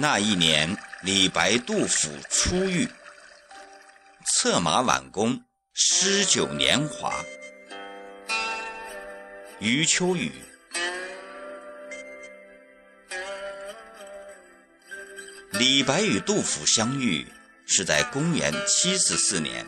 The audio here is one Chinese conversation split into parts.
那一年，李白、杜甫出狱，策马挽弓，诗酒年华。余秋雨。李白与杜甫相遇是在公元七四四年。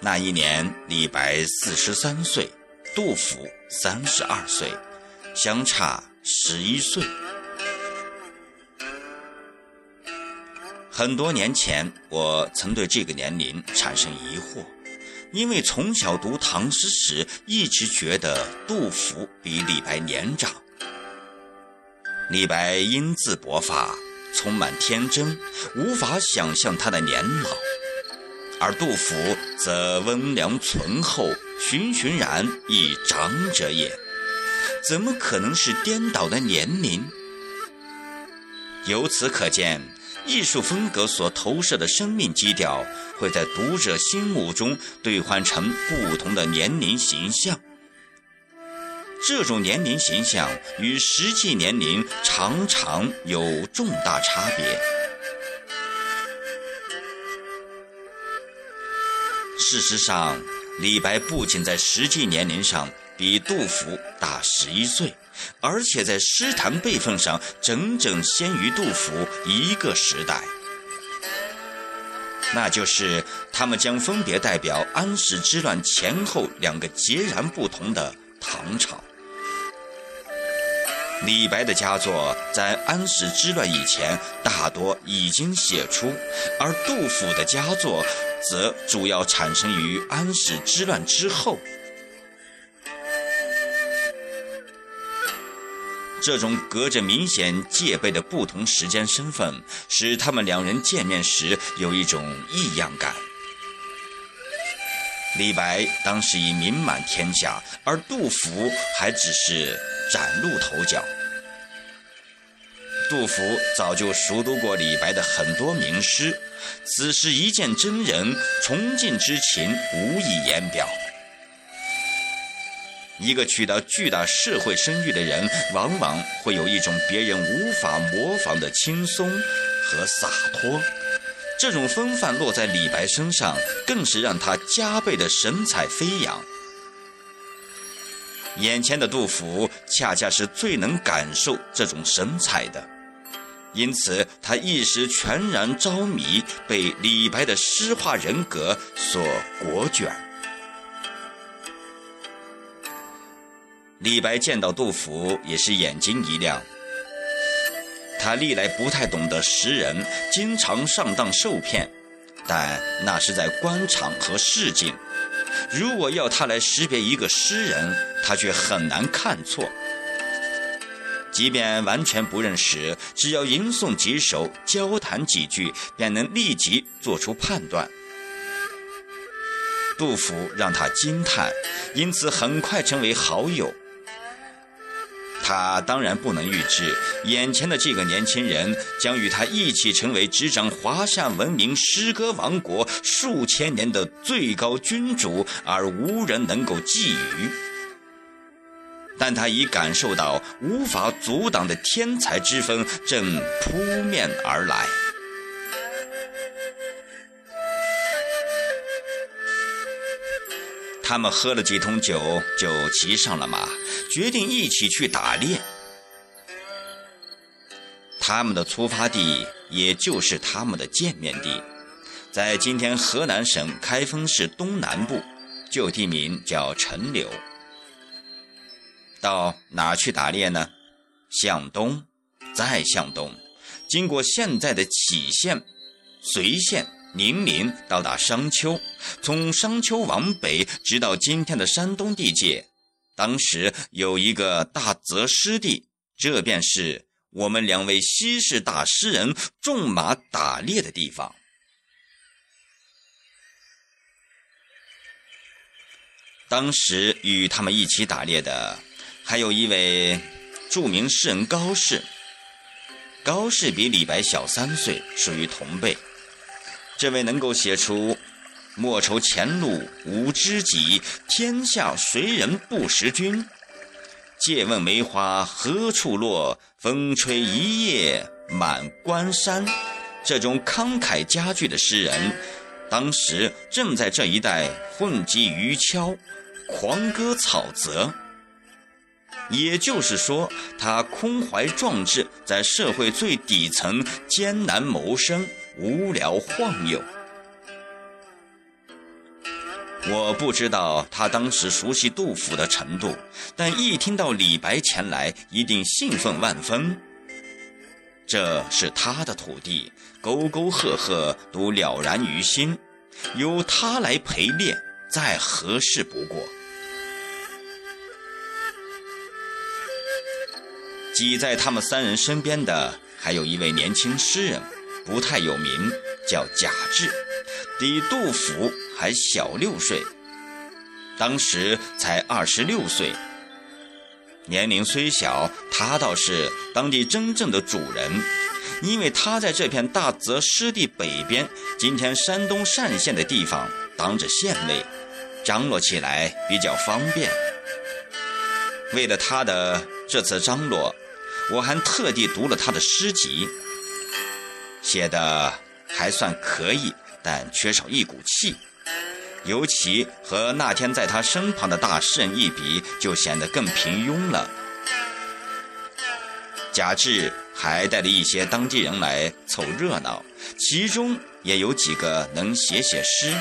那一年，李白四十三岁，杜甫三十二岁，相差十一岁。很多年前，我曾对这个年龄产生疑惑，因为从小读唐诗时，一直觉得杜甫比李白年长。李白英姿勃发，充满天真，无法想象他的年老；而杜甫则温良醇厚，循循然亦长者也，怎么可能是颠倒的年龄？由此可见。艺术风格所投射的生命基调，会在读者心目中兑换成不同的年龄形象。这种年龄形象与实际年龄常常有重大差别。事实上，李白不仅在实际年龄上比杜甫大十一岁。而且在诗坛辈分上，整整先于杜甫一个时代。那就是他们将分别代表安史之乱前后两个截然不同的唐朝。李白的佳作在安史之乱以前大多已经写出，而杜甫的佳作则主要产生于安史之乱之后。这种隔着明显戒备的不同时间身份，使他们两人见面时有一种异样感。李白当时已名满天下，而杜甫还只是崭露头角。杜甫早就熟读过李白的很多名诗，此时一见真人，崇敬之情无以言表。一个取得巨大社会声誉的人，往往会有一种别人无法模仿的轻松和洒脱。这种风范落在李白身上，更是让他加倍的神采飞扬。眼前的杜甫恰恰是最能感受这种神采的，因此他一时全然着迷，被李白的诗化人格所裹卷。李白见到杜甫也是眼睛一亮。他历来不太懂得识人，经常上当受骗，但那是在官场和市井。如果要他来识别一个诗人，他却很难看错。即便完全不认识，只要吟诵几首、交谈几句，便能立即做出判断。杜甫让他惊叹，因此很快成为好友。他当然不能预知，眼前的这个年轻人将与他一起成为执掌华夏文明诗歌王国数千年的最高君主，而无人能够觊觎。但他已感受到无法阻挡的天才之风正扑面而来。他们喝了几桶酒，就骑上了马，决定一起去打猎。他们的出发地，也就是他们的见面地，在今天河南省开封市东南部，旧地名叫陈留。到哪去打猎呢？向东，再向东，经过现在的杞县、随县。宁陵到达商丘，从商丘往北，直到今天的山东地界。当时有一个大泽湿地，这便是我们两位西式大诗人纵马打猎的地方。当时与他们一起打猎的，还有一位著名诗人高适。高适比李白小三岁，属于同辈。这位能够写出“莫愁前路无知己，天下谁人不识君？借问梅花何处落？风吹一夜满关山这种慷慨佳句的诗人，当时正在这一带混迹渔樵，狂歌草泽。也就是说，他空怀壮志，在社会最底层艰难谋生，无聊晃悠。我不知道他当时熟悉杜甫的程度，但一听到李白前来，一定兴奋万分。这是他的土地，沟沟壑壑都了然于心，由他来陪练，再合适不过。挤在他们三人身边的，还有一位年轻诗人，不太有名，叫贾至，比杜甫。还小六岁，当时才二十六岁。年龄虽小，他倒是当地真正的主人，因为他在这片大泽湿地北边，今天山东单县的地方当着县尉，张罗起来比较方便。为了他的这次张罗，我还特地读了他的诗集，写的还算可以，但缺少一股气。尤其和那天在他身旁的大诗人一比，就显得更平庸了。贾至还带了一些当地人来凑热闹，其中也有几个能写写诗。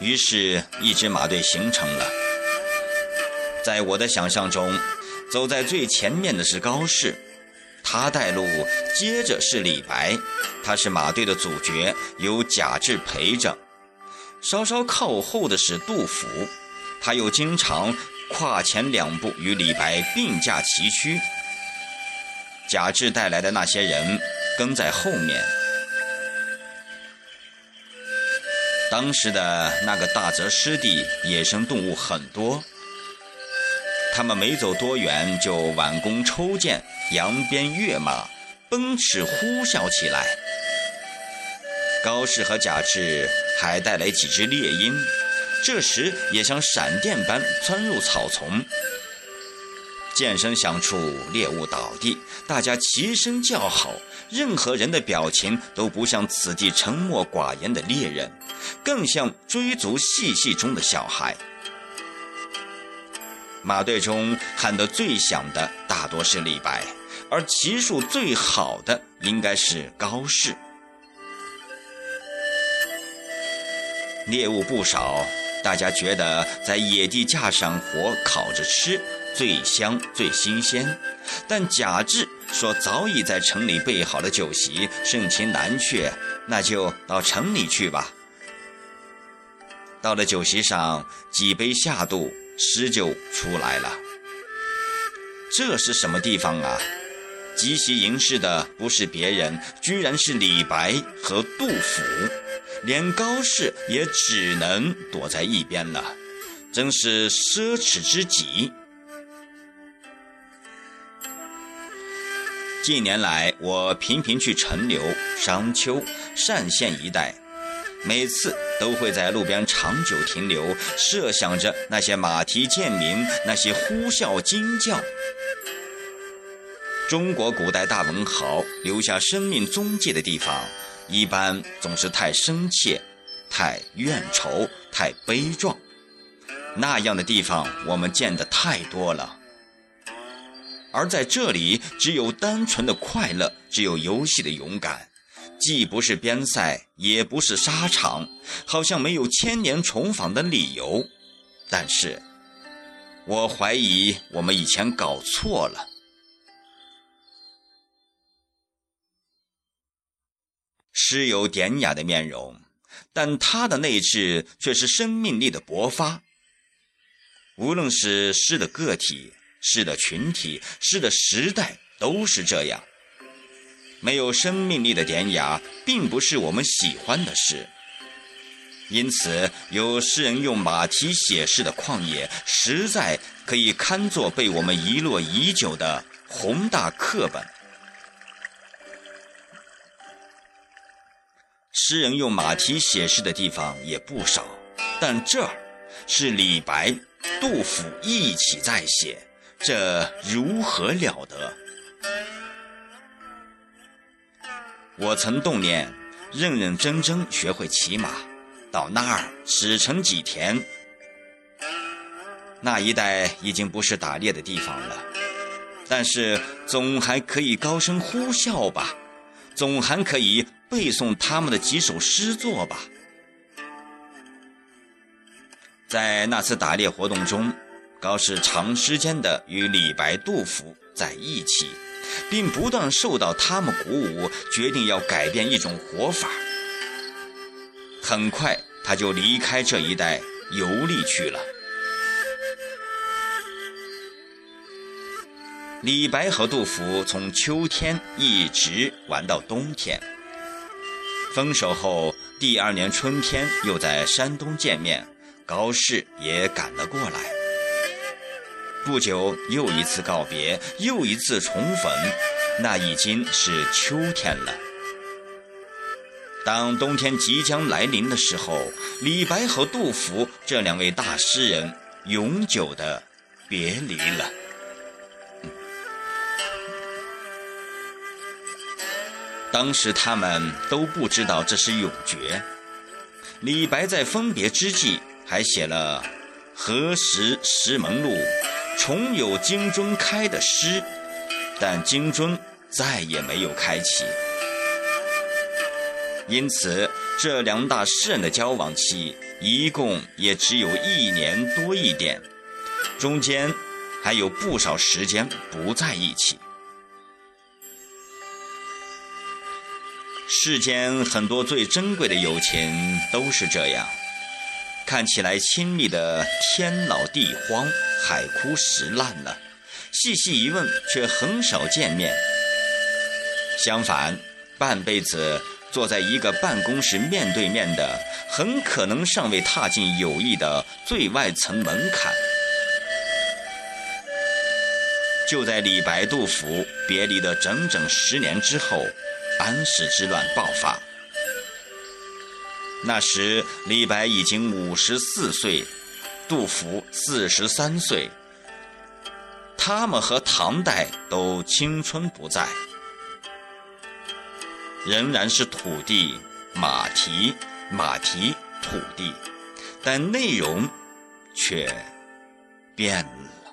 于是，一支马队形成了。在我的想象中，走在最前面的是高适。他带路，接着是李白，他是马队的主角，由贾至陪着。稍稍靠后的是杜甫，他又经常跨前两步与李白并驾齐驱。贾至带来的那些人跟在后面。当时的那个大泽湿地，野生动物很多。他们没走多远，就挽弓抽箭，扬鞭跃马，奔驰呼啸起来。高适和贾至还带来几只猎鹰，这时也像闪电般钻入草丛。箭声响处，猎物倒地，大家齐声叫好。任何人的表情都不像此地沉默寡言的猎人，更像追逐嬉戏中的小孩。马队中喊得最响的大多是李白，而骑术最好的应该是高适。猎物不少，大家觉得在野地架上火烤着吃最香最新鲜。但贾至说早已在城里备好了酒席，盛情难却，那就到城里去吧。到了酒席上，几杯下肚。诗就出来了。这是什么地方啊？集席吟诗的不是别人，居然是李白和杜甫，连高适也只能躲在一边了，真是奢侈之极。近年来，我频频去陈留、商丘、单县一带。每次都会在路边长久停留，设想着那些马蹄剑鸣，那些呼啸惊叫。中国古代大文豪留下生命踪迹的地方，一般总是太深切、太怨愁、太悲壮。那样的地方我们见得太多了。而在这里，只有单纯的快乐，只有游戏的勇敢。既不是边塞，也不是沙场，好像没有千年重访的理由。但是，我怀疑我们以前搞错了。诗有典雅的面容，但他的内质却是生命力的勃发。无论是诗的个体、诗的群体、诗的时代，都是这样。没有生命力的典雅，并不是我们喜欢的事。因此，有诗人用马蹄写诗的旷野，实在可以堪作被我们遗落已久的宏大课本。诗人用马蹄写诗的地方也不少，但这儿是李白、杜甫一起在写，这如何了得？我曾动念，认认真真学会骑马，到那儿只乘几天。那一带已经不是打猎的地方了，但是总还可以高声呼啸吧，总还可以背诵他们的几首诗作吧。在那次打猎活动中，高适长时间的与李白、杜甫在一起。并不断受到他们鼓舞，决定要改变一种活法。很快，他就离开这一带游历去了。李白和杜甫从秋天一直玩到冬天，分手后第二年春天又在山东见面，高适也赶了过来。不久，又一次告别，又一次重逢，那已经是秋天了。当冬天即将来临的时候，李白和杜甫这两位大诗人永久的别离了。当时他们都不知道这是永诀。李白在分别之际还写了“何时石门路”。重有金樽开的诗，但金樽再也没有开启。因此，这两大诗人的交往期一共也只有一年多一点，中间还有不少时间不在一起。世间很多最珍贵的友情都是这样。看起来亲密的天老地荒、海枯石烂了，细细一问却很少见面。相反，半辈子坐在一个办公室面对面的，很可能尚未踏进友谊的最外层门槛。就在李白、杜甫别离的整整十年之后，安史之乱爆发。那时，李白已经五十四岁，杜甫四十三岁。他们和唐代都青春不在，仍然是土地、马蹄、马蹄、土地，但内容却变了。